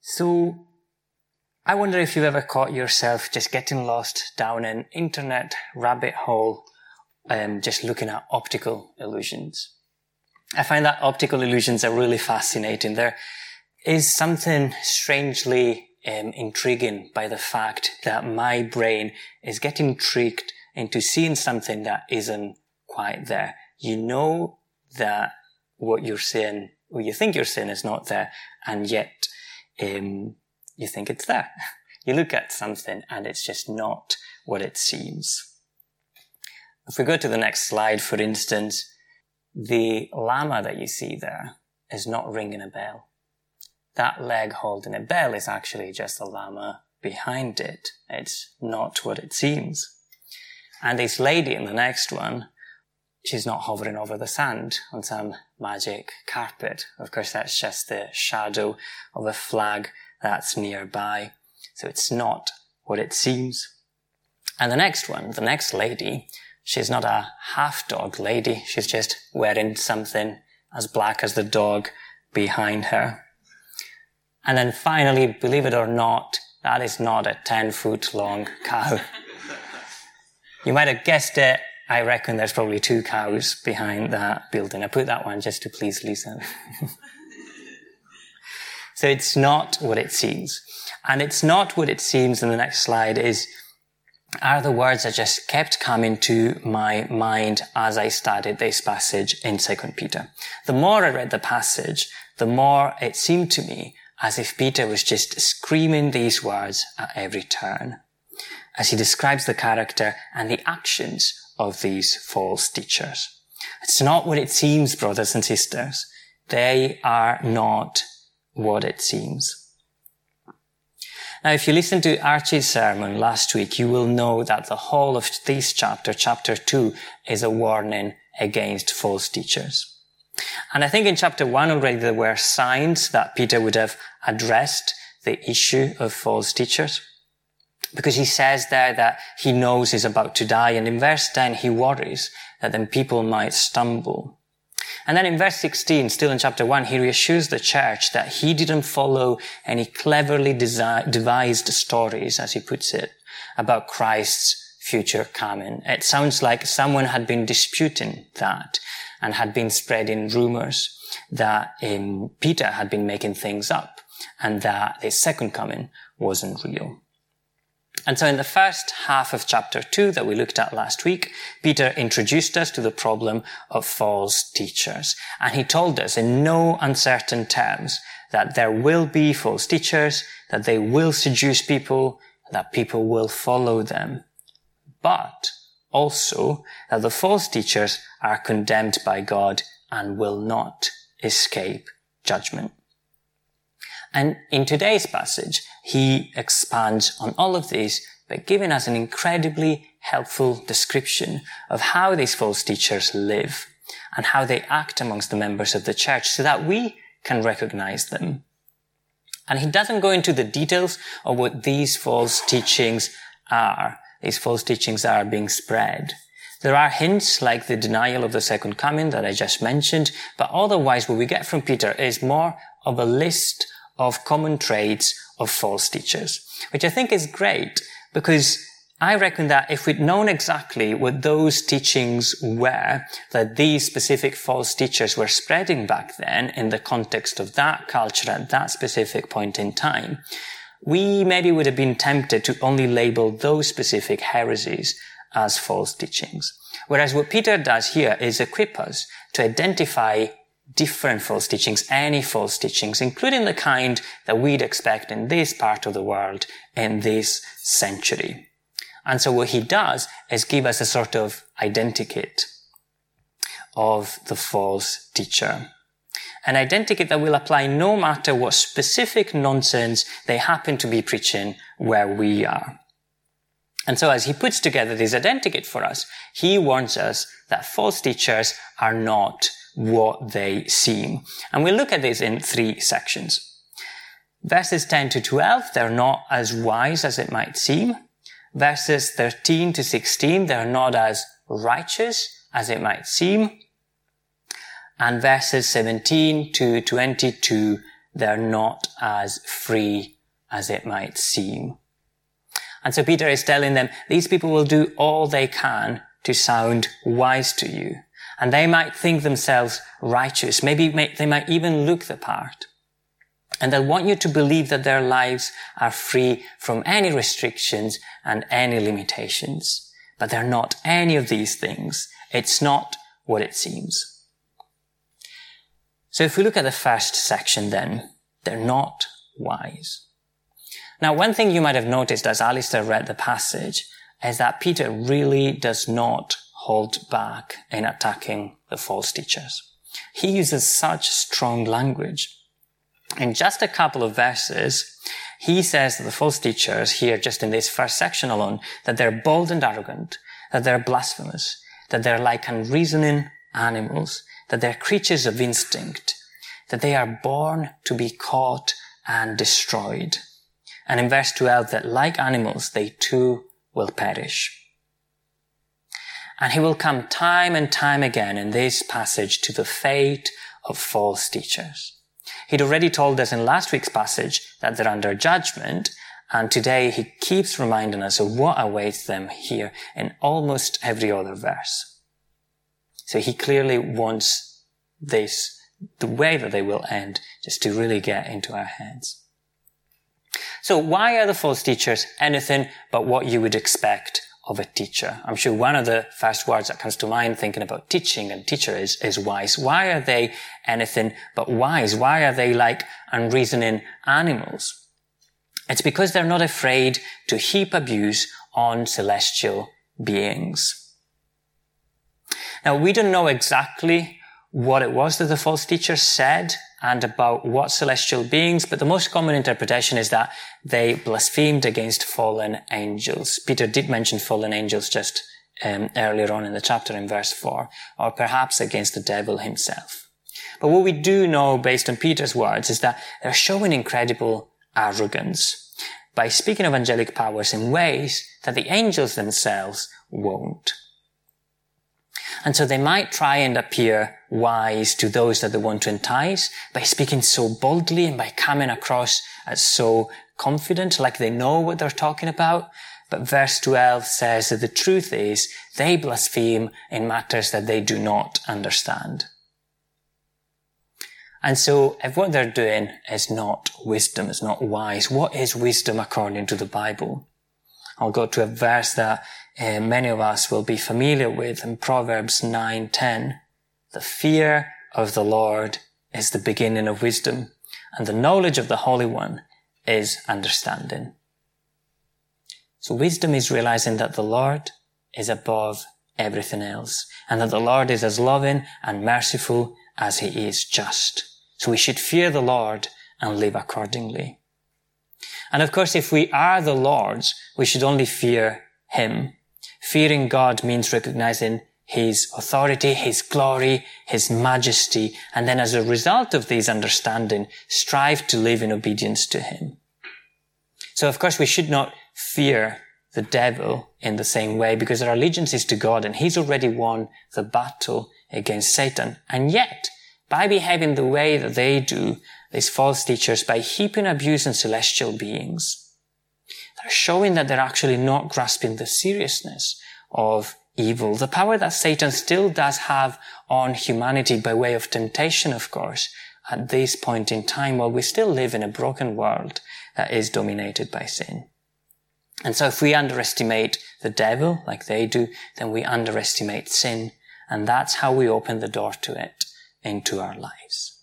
So, I wonder if you've ever caught yourself just getting lost down an internet rabbit hole, um, just looking at optical illusions. I find that optical illusions are really fascinating. There is something strangely um, intriguing by the fact that my brain is getting tricked into seeing something that isn't quite there. You know that what you're seeing, or you think you're seeing is not there, and yet um, you think it's there. you look at something and it's just not what it seems. If we go to the next slide, for instance, the llama that you see there is not ringing a bell. That leg holding a bell is actually just a llama behind it. It's not what it seems. And this lady in the next one, she's not hovering over the sand on some magic carpet. Of course, that's just the shadow of a flag that's nearby. So it's not what it seems. And the next one, the next lady, she's not a half dog lady. She's just wearing something as black as the dog behind her. And then finally, believe it or not, that is not a 10 foot long cow. you might have guessed it. I reckon there's probably two cows behind that building. I put that one just to please Lisa. so it's not what it seems. And it's not what it seems in the next slide is are the words that just kept coming to my mind as I studied this passage in 2 Peter. The more I read the passage, the more it seemed to me as if Peter was just screaming these words at every turn as he describes the character and the actions of these false teachers. It's not what it seems, brothers and sisters. They are not what it seems. Now, if you listened to Archie's sermon last week, you will know that the whole of this chapter, chapter two, is a warning against false teachers. And I think in chapter one already there were signs that Peter would have addressed the issue of false teachers. Because he says there that he knows he's about to die. And in verse 10, he worries that then people might stumble. And then in verse 16, still in chapter 1, he reassures the church that he didn't follow any cleverly desi- devised stories, as he puts it, about Christ's future coming. It sounds like someone had been disputing that and had been spreading rumors that um, Peter had been making things up and that his second coming wasn't real. And so in the first half of chapter two that we looked at last week, Peter introduced us to the problem of false teachers. And he told us in no uncertain terms that there will be false teachers, that they will seduce people, that people will follow them. But also that the false teachers are condemned by God and will not escape judgment. And in today's passage, he expands on all of this by giving us an incredibly helpful description of how these false teachers live and how they act amongst the members of the church so that we can recognize them. And he doesn't go into the details of what these false teachings are. These false teachings are being spread. There are hints like the denial of the second coming that I just mentioned, but otherwise what we get from Peter is more of a list of common traits of false teachers, which I think is great because I reckon that if we'd known exactly what those teachings were, that these specific false teachers were spreading back then in the context of that culture at that specific point in time, we maybe would have been tempted to only label those specific heresies as false teachings. Whereas what Peter does here is equip us to identify different false teachings, any false teachings, including the kind that we'd expect in this part of the world in this century. And so what he does is give us a sort of identikit of the false teacher. An identikit that will apply no matter what specific nonsense they happen to be preaching where we are. And so as he puts together this identikit for us, he warns us that false teachers are not what they seem. And we look at this in three sections. Verses 10 to 12, they're not as wise as it might seem. Verses 13 to 16, they're not as righteous as it might seem. And verses 17 to 22, they're not as free as it might seem. And so Peter is telling them, these people will do all they can to sound wise to you. And they might think themselves righteous. Maybe they might even look the part. And they'll want you to believe that their lives are free from any restrictions and any limitations. But they're not any of these things. It's not what it seems. So if we look at the first section then, they're not wise. Now, one thing you might have noticed as Alistair read the passage is that Peter really does not hold back in attacking the false teachers. He uses such strong language. In just a couple of verses, he says that the false teachers here, just in this first section alone, that they're bold and arrogant, that they're blasphemous, that they're like unreasoning animals, that they're creatures of instinct, that they are born to be caught and destroyed. And in verse 12, that like animals, they too will perish. And he will come time and time again in this passage to the fate of false teachers. He'd already told us in last week's passage that they're under judgment, and today he keeps reminding us of what awaits them here in almost every other verse. So he clearly wants this, the way that they will end, just to really get into our heads. So why are the false teachers anything but what you would expect of a teacher. I'm sure one of the first words that comes to mind thinking about teaching and teacher is, is wise. Why are they anything but wise? Why are they like unreasoning animals? It's because they're not afraid to heap abuse on celestial beings. Now, we don't know exactly what it was that the false teacher said and about what celestial beings, but the most common interpretation is that they blasphemed against fallen angels. Peter did mention fallen angels just um, earlier on in the chapter in verse 4, or perhaps against the devil himself. But what we do know based on Peter's words is that they're showing incredible arrogance by speaking of angelic powers in ways that the angels themselves won't. And so they might try and appear wise to those that they want to entice by speaking so boldly and by coming across as so confident, like they know what they're talking about. But verse 12 says that the truth is they blaspheme in matters that they do not understand. And so if what they're doing is not wisdom, is not wise, what is wisdom according to the Bible? I'll go to a verse that uh, many of us will be familiar with in Proverbs 9:10. The fear of the Lord is the beginning of wisdom, and the knowledge of the Holy One is understanding. So wisdom is realizing that the Lord is above everything else, and that the Lord is as loving and merciful as he is just. So we should fear the Lord and live accordingly. And of course, if we are the Lord's, we should only fear him Fearing God means recognizing his authority, his glory, his majesty, and then as a result of these understanding, strive to live in obedience to him. So of course we should not fear the devil in the same way because our allegiance is to God and he's already won the battle against Satan. And yet, by behaving the way that they do, these false teachers, by heaping abuse on celestial beings, they're showing that they're actually not grasping the seriousness of evil, the power that Satan still does have on humanity by way of temptation, of course, at this point in time while we still live in a broken world that is dominated by sin. And so if we underestimate the devil like they do, then we underestimate sin. And that's how we open the door to it into our lives.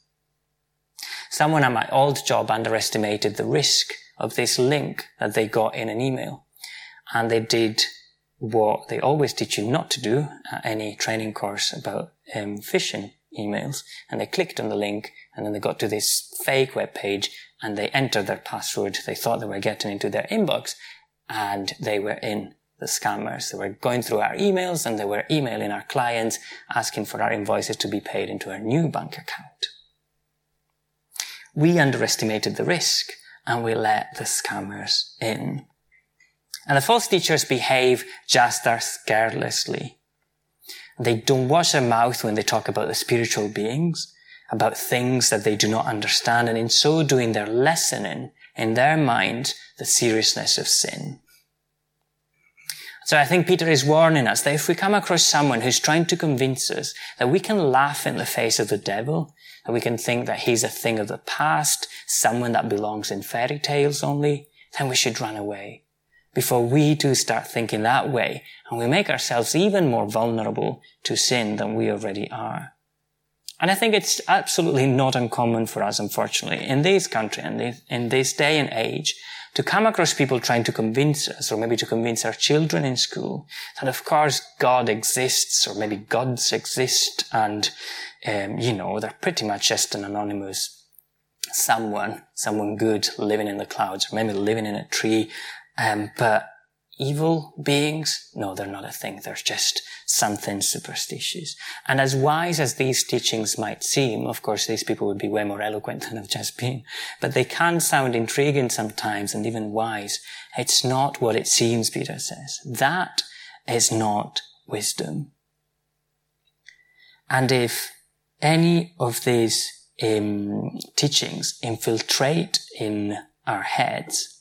Someone at my old job underestimated the risk of this link that they got in an email. And they did what they always teach you not to do at any training course about um, phishing emails. And they clicked on the link and then they got to this fake web page and they entered their password. They thought they were getting into their inbox and they were in the scammers. They were going through our emails and they were emailing our clients asking for our invoices to be paid into our new bank account. We underestimated the risk and we let the scammers in. And the false teachers behave just as carelessly. They don't wash their mouth when they talk about the spiritual beings, about things that they do not understand, and in so doing, they're lessening in their mind the seriousness of sin. So I think Peter is warning us that if we come across someone who's trying to convince us that we can laugh in the face of the devil, that we can think that he's a thing of the past, someone that belongs in fairy tales only, then we should run away. Before we do start thinking that way, and we make ourselves even more vulnerable to sin than we already are. And I think it's absolutely not uncommon for us, unfortunately, in this country and in this day and age, to come across people trying to convince us, or maybe to convince our children in school, that of course God exists, or maybe gods exist, and, um, you know, they're pretty much just an anonymous someone, someone good living in the clouds, or maybe living in a tree, um, but evil beings, no, they're not a thing. They're just something superstitious. And as wise as these teachings might seem, of course, these people would be way more eloquent than I've just been, but they can sound intriguing sometimes and even wise. It's not what it seems, Peter says. That is not wisdom. And if any of these um, teachings infiltrate in our heads,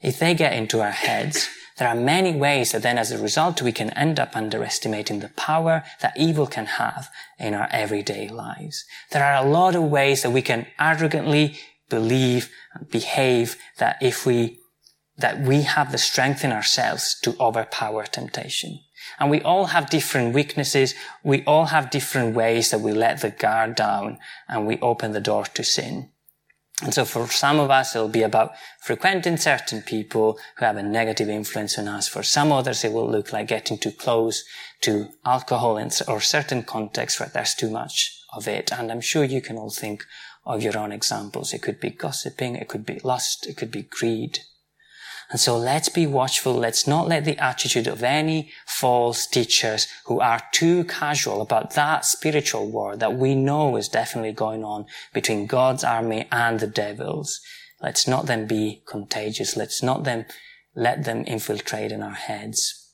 if they get into our heads, there are many ways that then as a result we can end up underestimating the power that evil can have in our everyday lives. There are a lot of ways that we can arrogantly believe and behave that if we, that we have the strength in ourselves to overpower temptation. And we all have different weaknesses. We all have different ways that we let the guard down and we open the door to sin. And so for some of us, it'll be about frequenting certain people who have a negative influence on us. For some others, it will look like getting too close to alcohol or certain contexts where there's too much of it. And I'm sure you can all think of your own examples. It could be gossiping. It could be lust. It could be greed. And so let's be watchful. Let's not let the attitude of any false teachers who are too casual about that spiritual war that we know is definitely going on between God's army and the devil's. Let's not then be contagious. Let's not then let them infiltrate in our heads.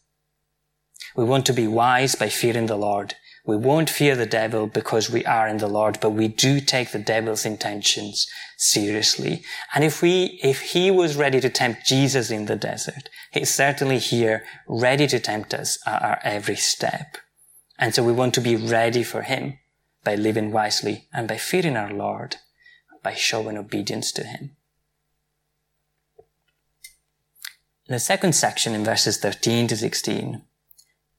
We want to be wise by fearing the Lord we won't fear the devil because we are in the Lord, but we do take the devil's intentions seriously. And if we, if he was ready to tempt Jesus in the desert, he's certainly here ready to tempt us at our every step. And so we want to be ready for him by living wisely and by fearing our Lord, by showing obedience to him. In the second section in verses 13 to 16,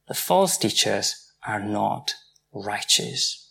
the false teachers are not righteous.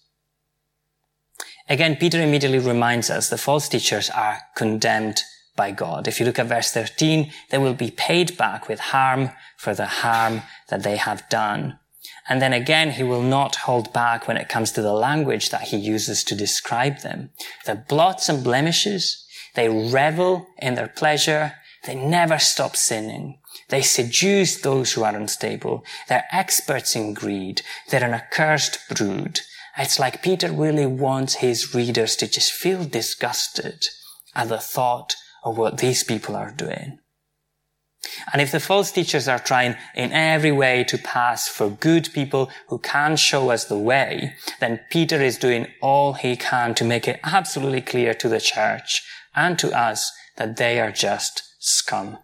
Again, Peter immediately reminds us the false teachers are condemned by God. If you look at verse 13, they will be paid back with harm for the harm that they have done. And then again, he will not hold back when it comes to the language that he uses to describe them. The blots and blemishes, they revel in their pleasure. They never stop sinning. They seduce those who are unstable. They're experts in greed. They're an accursed brood. It's like Peter really wants his readers to just feel disgusted at the thought of what these people are doing. And if the false teachers are trying in every way to pass for good people who can show us the way, then Peter is doing all he can to make it absolutely clear to the church and to us that they are just scum.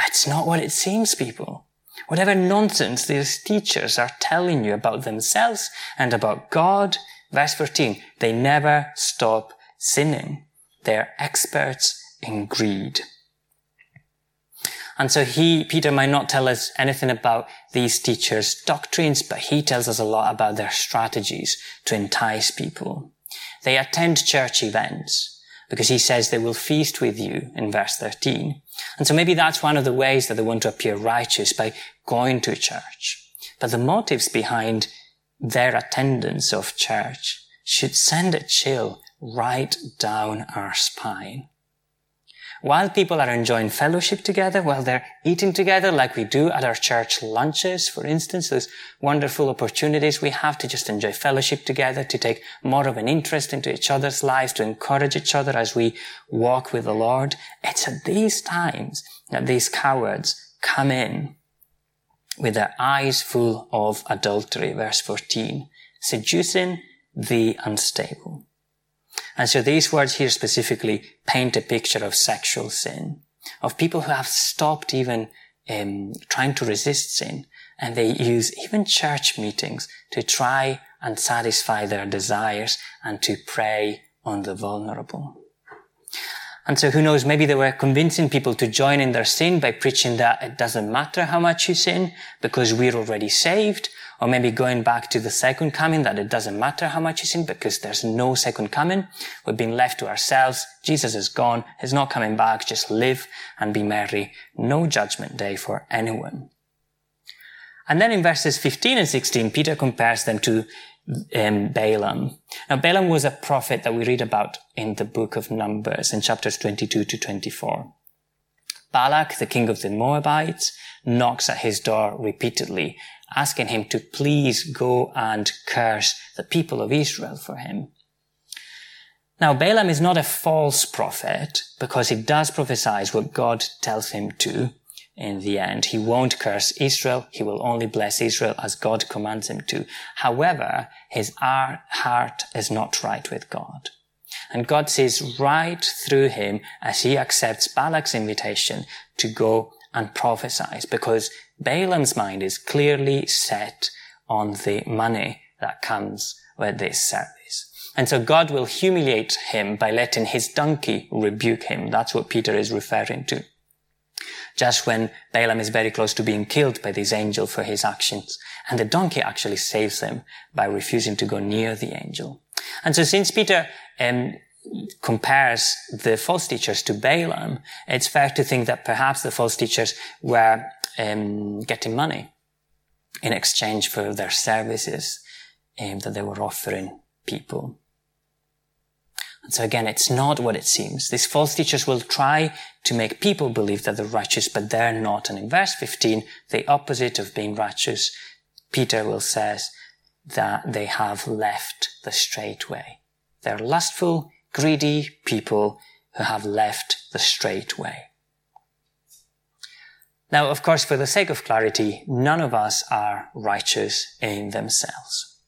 It's not what it seems, people. Whatever nonsense these teachers are telling you about themselves and about God, verse 14, they never stop sinning. They're experts in greed. And so he, Peter might not tell us anything about these teachers' doctrines, but he tells us a lot about their strategies to entice people. They attend church events because he says they will feast with you in verse 13. And so maybe that's one of the ways that they want to appear righteous by going to church. But the motives behind their attendance of church should send a chill right down our spine. While people are enjoying fellowship together, while they're eating together like we do at our church lunches, for instance, those wonderful opportunities we have to just enjoy fellowship together, to take more of an interest into each other's lives, to encourage each other as we walk with the Lord. It's at these times that these cowards come in with their eyes full of adultery, verse 14, seducing the unstable. And so these words here specifically paint a picture of sexual sin, of people who have stopped even um, trying to resist sin, and they use even church meetings to try and satisfy their desires and to prey on the vulnerable. And so who knows, maybe they were convincing people to join in their sin by preaching that it doesn't matter how much you sin because we're already saved. Or maybe going back to the second coming that it doesn't matter how much you sin because there's no second coming. We've been left to ourselves. Jesus is gone. He's not coming back. Just live and be merry. No judgment day for anyone. And then in verses 15 and 16, Peter compares them to um, Balaam. Now, Balaam was a prophet that we read about in the book of Numbers in chapters 22 to 24. Balak, the king of the Moabites, knocks at his door repeatedly, asking him to please go and curse the people of Israel for him. Now, Balaam is not a false prophet because he does prophesy what God tells him to, in the end. He won't curse Israel. He will only bless Israel as God commands him to. However, his heart is not right with God. And God sees right through him as he accepts Balak's invitation to go and prophesy because Balaam's mind is clearly set on the money that comes with this service. And so God will humiliate him by letting his donkey rebuke him. That's what Peter is referring to just when Balaam is very close to being killed by this angel for his actions. And the donkey actually saves him by refusing to go near the angel. And so since Peter um, compares the false teachers to Balaam, it's fair to think that perhaps the false teachers were um, getting money in exchange for their services um, that they were offering people. And so again, it's not what it seems. These false teachers will try to make people believe that they're righteous, but they're not. And in verse 15, the opposite of being righteous, Peter will says that they have left the straight way. They're lustful, greedy people who have left the straight way. Now, of course, for the sake of clarity, none of us are righteous in themselves.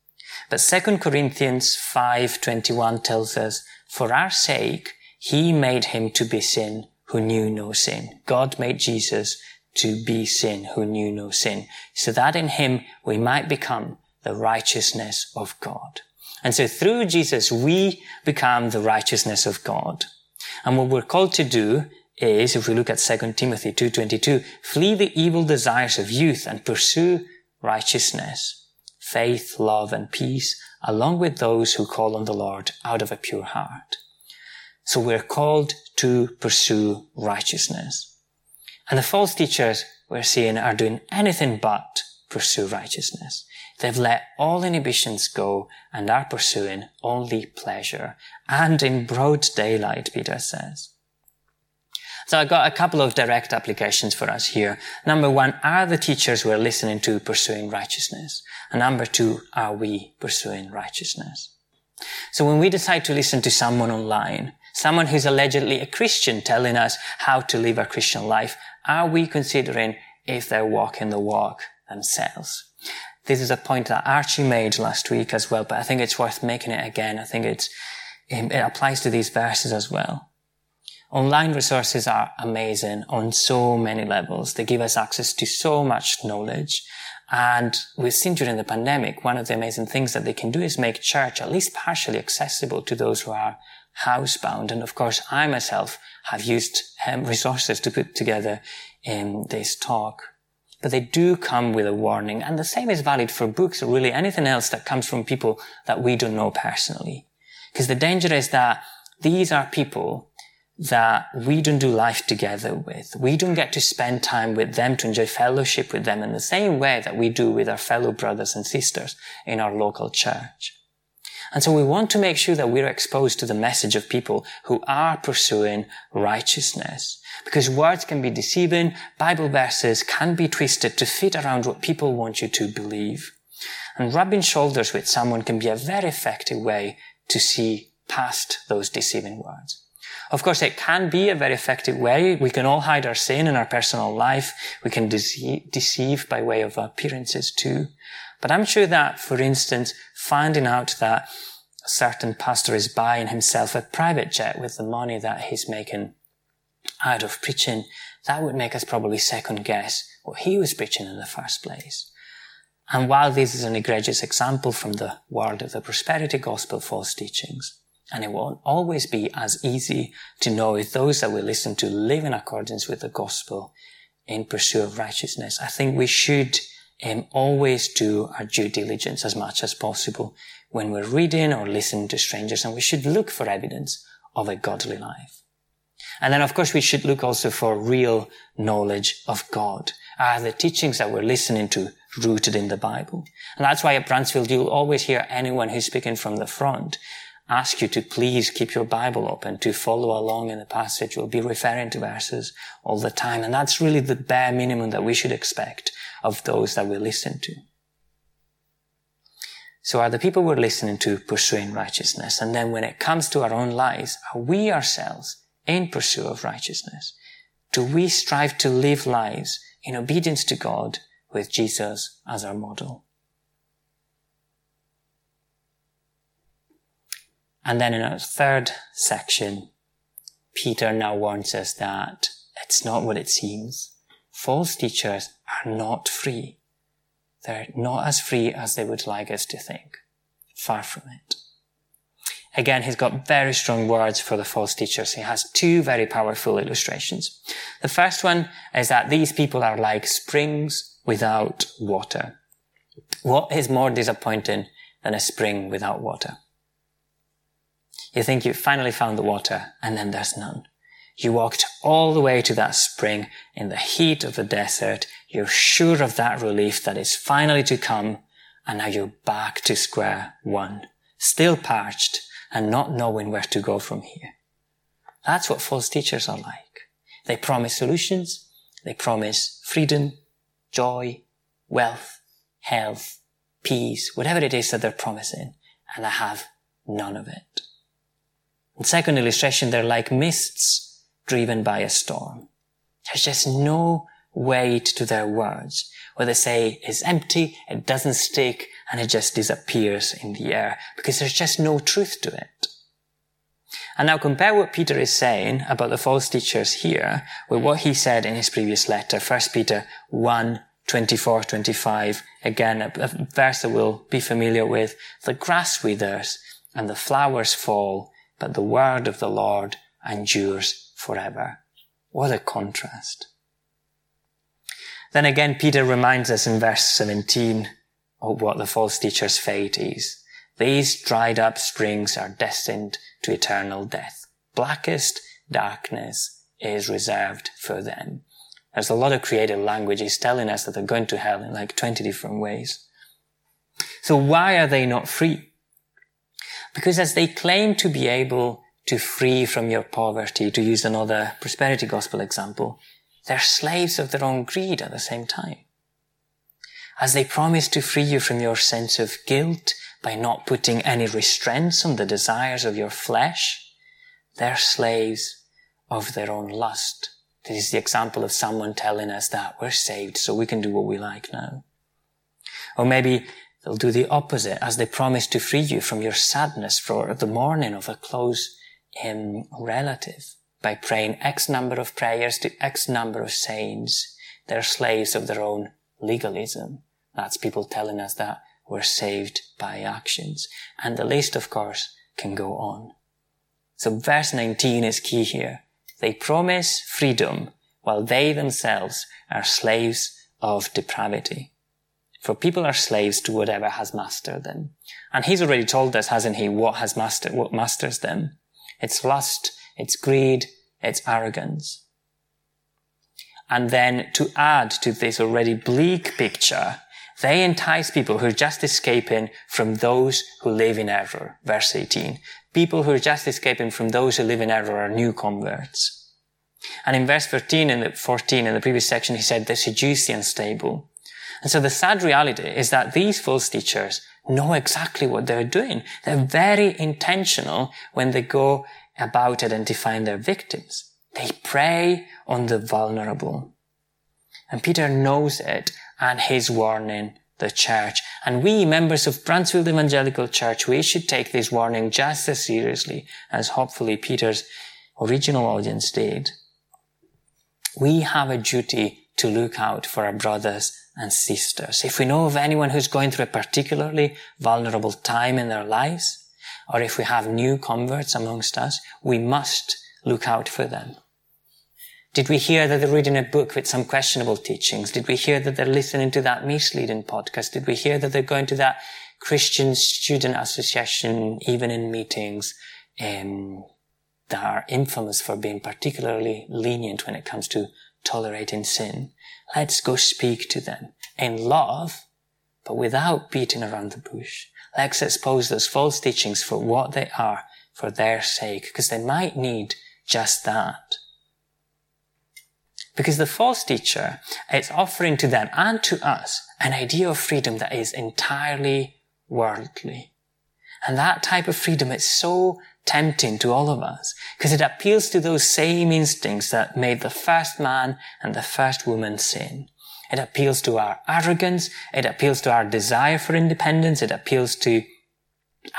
But 2 Corinthians 5:21 tells us for our sake, he made him to be sin who knew no sin. God made Jesus to be sin who knew no sin, so that in him we might become the righteousness of God. And so through Jesus, we become the righteousness of God. And what we're called to do is, if we look at 2 Timothy 2.22, flee the evil desires of youth and pursue righteousness, faith, love, and peace, along with those who call on the Lord out of a pure heart. So we're called to pursue righteousness. And the false teachers we're seeing are doing anything but pursue righteousness. They've let all inhibitions go and are pursuing only pleasure and in broad daylight, Peter says. So I got a couple of direct applications for us here. Number one, are the teachers we're listening to pursuing righteousness? And number two, are we pursuing righteousness? So when we decide to listen to someone online, someone who's allegedly a Christian telling us how to live a Christian life, are we considering if they're walking the walk themselves? This is a point that Archie made last week as well, but I think it's worth making it again. I think it's, it applies to these verses as well. Online resources are amazing on so many levels. They give us access to so much knowledge. And we've seen during the pandemic, one of the amazing things that they can do is make church at least partially accessible to those who are housebound. And of course, I myself have used um, resources to put together in this talk. But they do come with a warning. And the same is valid for books or really anything else that comes from people that we don't know personally. Because the danger is that these are people that we don't do life together with. We don't get to spend time with them to enjoy fellowship with them in the same way that we do with our fellow brothers and sisters in our local church. And so we want to make sure that we're exposed to the message of people who are pursuing righteousness. Because words can be deceiving, Bible verses can be twisted to fit around what people want you to believe. And rubbing shoulders with someone can be a very effective way to see past those deceiving words. Of course, it can be a very effective way. We can all hide our sin in our personal life. We can deceive, deceive by way of appearances too. But I'm sure that, for instance, finding out that a certain pastor is buying himself a private jet with the money that he's making out of preaching, that would make us probably second guess what he was preaching in the first place. And while this is an egregious example from the world of the prosperity gospel false teachings, and it won't always be as easy to know if those that we listen to live in accordance with the gospel in pursuit of righteousness, I think we should um, always do our due diligence as much as possible when we're reading or listening to strangers, and we should look for evidence of a godly life. And then, of course, we should look also for real knowledge of God. Are the teachings that we're listening to rooted in the Bible? And that's why at Bransfield, you'll always hear anyone who's speaking from the front ask you to please keep your Bible open, to follow along in the passage. We'll be referring to verses all the time. And that's really the bare minimum that we should expect of those that we listen to. So are the people we're listening to pursuing righteousness? And then when it comes to our own lives, are we ourselves in pursuit of righteousness? Do we strive to live lives in obedience to God with Jesus as our model? And then in our third section, Peter now warns us that it's not what it seems. False teachers are not free. They're not as free as they would like us to think. Far from it. Again, he's got very strong words for the false teachers. He has two very powerful illustrations. The first one is that these people are like springs without water. What is more disappointing than a spring without water? You think you finally found the water and then there's none. You walked all the way to that spring in the heat of the desert. You're sure of that relief that is finally to come. And now you're back to square one, still parched and not knowing where to go from here. That's what false teachers are like. They promise solutions. They promise freedom, joy, wealth, health, peace, whatever it is that they're promising. And they have none of it. Second illustration, they're like mists driven by a storm. There's just no weight to their words. What they say is empty, it doesn't stick, and it just disappears in the air because there's just no truth to it. And now compare what Peter is saying about the false teachers here with what he said in his previous letter, 1 Peter 1, 24, 25. Again, a verse that we'll be familiar with. The grass withers and the flowers fall, but the word of the Lord endures forever. What a contrast. Then again, Peter reminds us in verse 17 of what the false teacher's fate is. These dried up springs are destined to eternal death. Blackest darkness is reserved for them. There's a lot of creative language. He's telling us that they're going to hell in like 20 different ways. So why are they not free? Because as they claim to be able to free from your poverty, to use another prosperity gospel example, they're slaves of their own greed at the same time. As they promise to free you from your sense of guilt by not putting any restraints on the desires of your flesh, they're slaves of their own lust. This is the example of someone telling us that we're saved so we can do what we like now. Or maybe They'll do the opposite as they promise to free you from your sadness for the mourning of a close um, relative by praying X number of prayers to X number of saints. They're slaves of their own legalism. That's people telling us that we're saved by actions. And the list, of course, can go on. So verse 19 is key here. They promise freedom while they themselves are slaves of depravity. For people are slaves to whatever has mastered them. And he's already told us, hasn't he, what has mastered, what masters them? It's lust, it's greed, it's arrogance. And then to add to this already bleak picture, they entice people who are just escaping from those who live in error. Verse 18. People who are just escaping from those who live in error are new converts. And in verse 13 and 14 in the previous section, he said they seduce the unstable. And so the sad reality is that these false teachers know exactly what they're doing. They're very intentional when they go about identifying their victims. They prey on the vulnerable. And Peter knows it and he's warning the church. And we, members of Bransfield Evangelical Church, we should take this warning just as seriously as hopefully Peter's original audience did. We have a duty to look out for our brothers and sisters. If we know of anyone who's going through a particularly vulnerable time in their lives, or if we have new converts amongst us, we must look out for them. Did we hear that they're reading a book with some questionable teachings? Did we hear that they're listening to that misleading podcast? Did we hear that they're going to that Christian student association, even in meetings, um, that are infamous for being particularly lenient when it comes to tolerating sin? Let's go speak to them in love, but without beating around the bush. Let's expose those false teachings for what they are for their sake, because they might need just that. Because the false teacher is offering to them and to us an idea of freedom that is entirely worldly. And that type of freedom is so tempting to all of us because it appeals to those same instincts that made the first man and the first woman sin. It appeals to our arrogance. It appeals to our desire for independence. It appeals to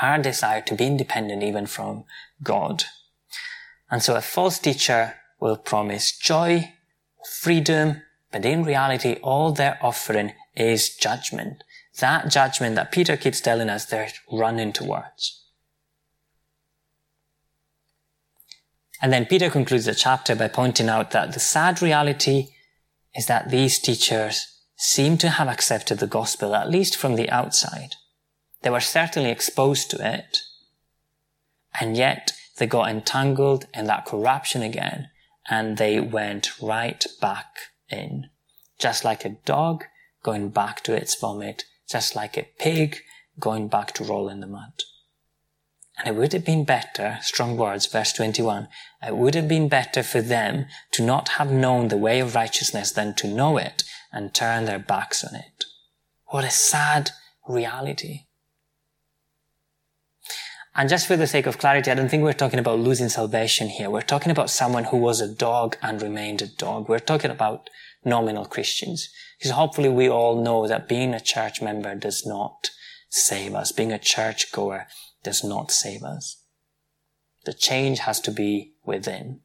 our desire to be independent even from God. And so a false teacher will promise joy, freedom, but in reality, all they're offering is judgment. That judgment that Peter keeps telling us they're running towards. And then Peter concludes the chapter by pointing out that the sad reality is that these teachers seem to have accepted the gospel, at least from the outside. They were certainly exposed to it, and yet they got entangled in that corruption again and they went right back in. Just like a dog going back to its vomit, just like a pig going back to roll in the mud. And it would have been better, strong words, verse 21, it would have been better for them to not have known the way of righteousness than to know it and turn their backs on it. What a sad reality. And just for the sake of clarity, I don't think we're talking about losing salvation here. We're talking about someone who was a dog and remained a dog. We're talking about nominal Christians. Because hopefully we all know that being a church member does not save us. Being a church goer does not save us. The change has to be within.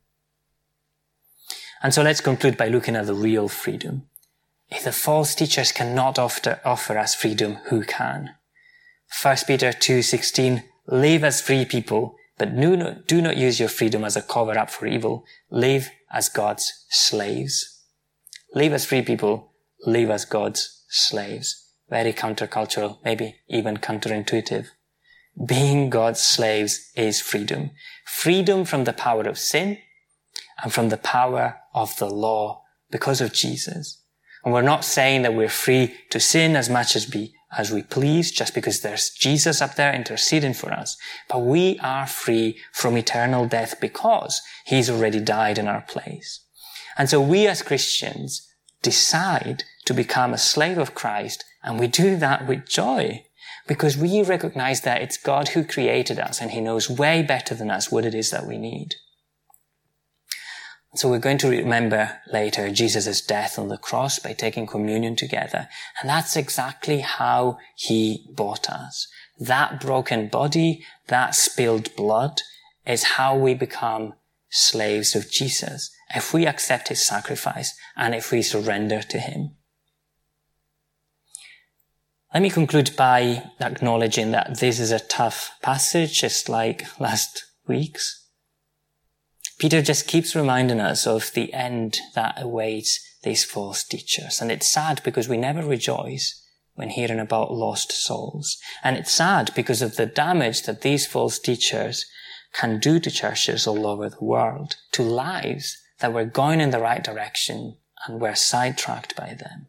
And so let's conclude by looking at the real freedom. If the false teachers cannot offer, offer us freedom, who can? 1 Peter 2:16 Live as free people, but do not, do not use your freedom as a cover up for evil. Live as God's slaves. Live as free people, live as God's slaves. Very countercultural, maybe even counterintuitive. Being God's slaves is freedom. Freedom from the power of sin and from the power of the law because of Jesus. And we're not saying that we're free to sin as much as we as we please just because there's Jesus up there interceding for us. But we are free from eternal death because he's already died in our place. And so we as Christians decide to become a slave of Christ and we do that with joy because we recognize that it's God who created us and he knows way better than us what it is that we need. So we're going to remember later Jesus' death on the cross by taking communion together. And that's exactly how he bought us. That broken body, that spilled blood is how we become slaves of Jesus. If we accept his sacrifice and if we surrender to him. Let me conclude by acknowledging that this is a tough passage, just like last week's. Peter just keeps reminding us of the end that awaits these false teachers. And it's sad because we never rejoice when hearing about lost souls. And it's sad because of the damage that these false teachers can do to churches all over the world, to lives that were going in the right direction and were sidetracked by them.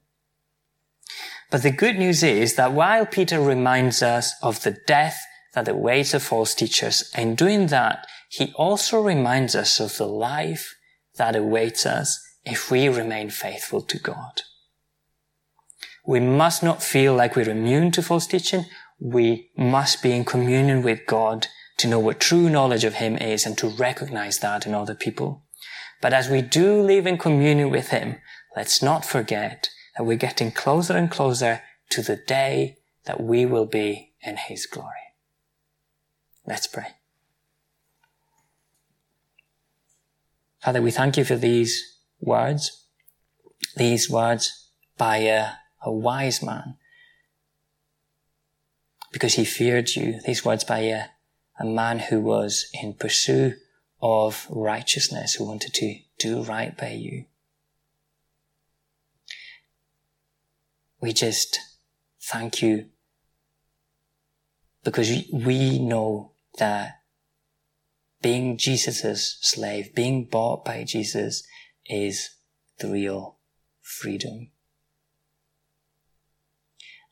But the good news is that while Peter reminds us of the death that awaits the false teachers, in doing that, he also reminds us of the life that awaits us if we remain faithful to God. We must not feel like we're immune to false teaching. We must be in communion with God to know what true knowledge of Him is and to recognize that in other people. But as we do live in communion with Him, let's not forget that we're getting closer and closer to the day that we will be in His glory. Let's pray. Father, we thank you for these words, these words by a, a wise man, because he feared you. These words by a, a man who was in pursuit of righteousness, who wanted to do right by you. We just thank you because we know that being Jesus' slave, being bought by Jesus is the real freedom.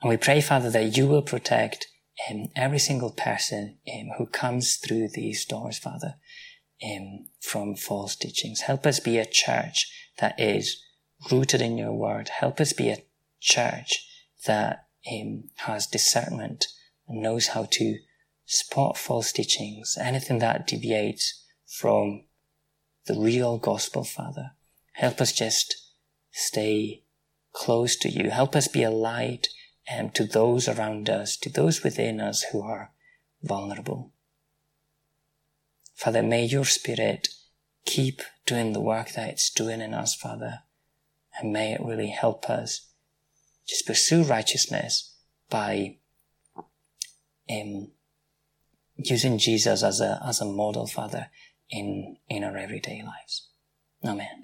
And we pray, Father, that you will protect um, every single person um, who comes through these doors, Father, um, from false teachings. Help us be a church that is rooted in your word. Help us be a church that um, has discernment and knows how to spot false teachings, anything that deviates from the real gospel, Father. Help us just stay close to you. Help us be a light um, to those around us, to those within us who are vulnerable. Father, may your Spirit keep doing the work that it's doing in us, Father, and may it really help us just pursue righteousness by um, using Jesus as a, as a model, Father, in, in our everyday lives. Amen.